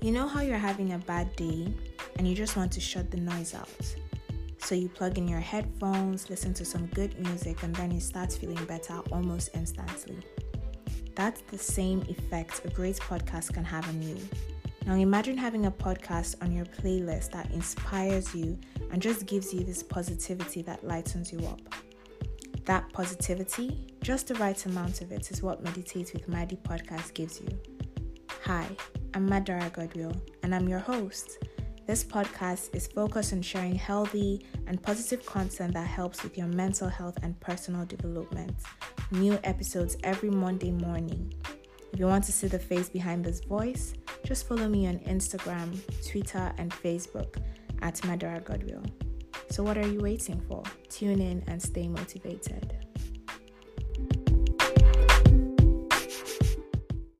You know how you're having a bad day and you just want to shut the noise out? So you plug in your headphones, listen to some good music, and then you start feeling better almost instantly. That's the same effect a great podcast can have on you. Now imagine having a podcast on your playlist that inspires you and just gives you this positivity that lightens you up. That positivity, just the right amount of it, is what Meditate with Maddie podcast gives you. Hi, I'm Madara Godwill, and I'm your host. This podcast is focused on sharing healthy and positive content that helps with your mental health and personal development. New episodes every Monday morning. If you want to see the face behind this voice, just follow me on Instagram, Twitter, and Facebook at Madara Godwill. So, what are you waiting for? Tune in and stay motivated.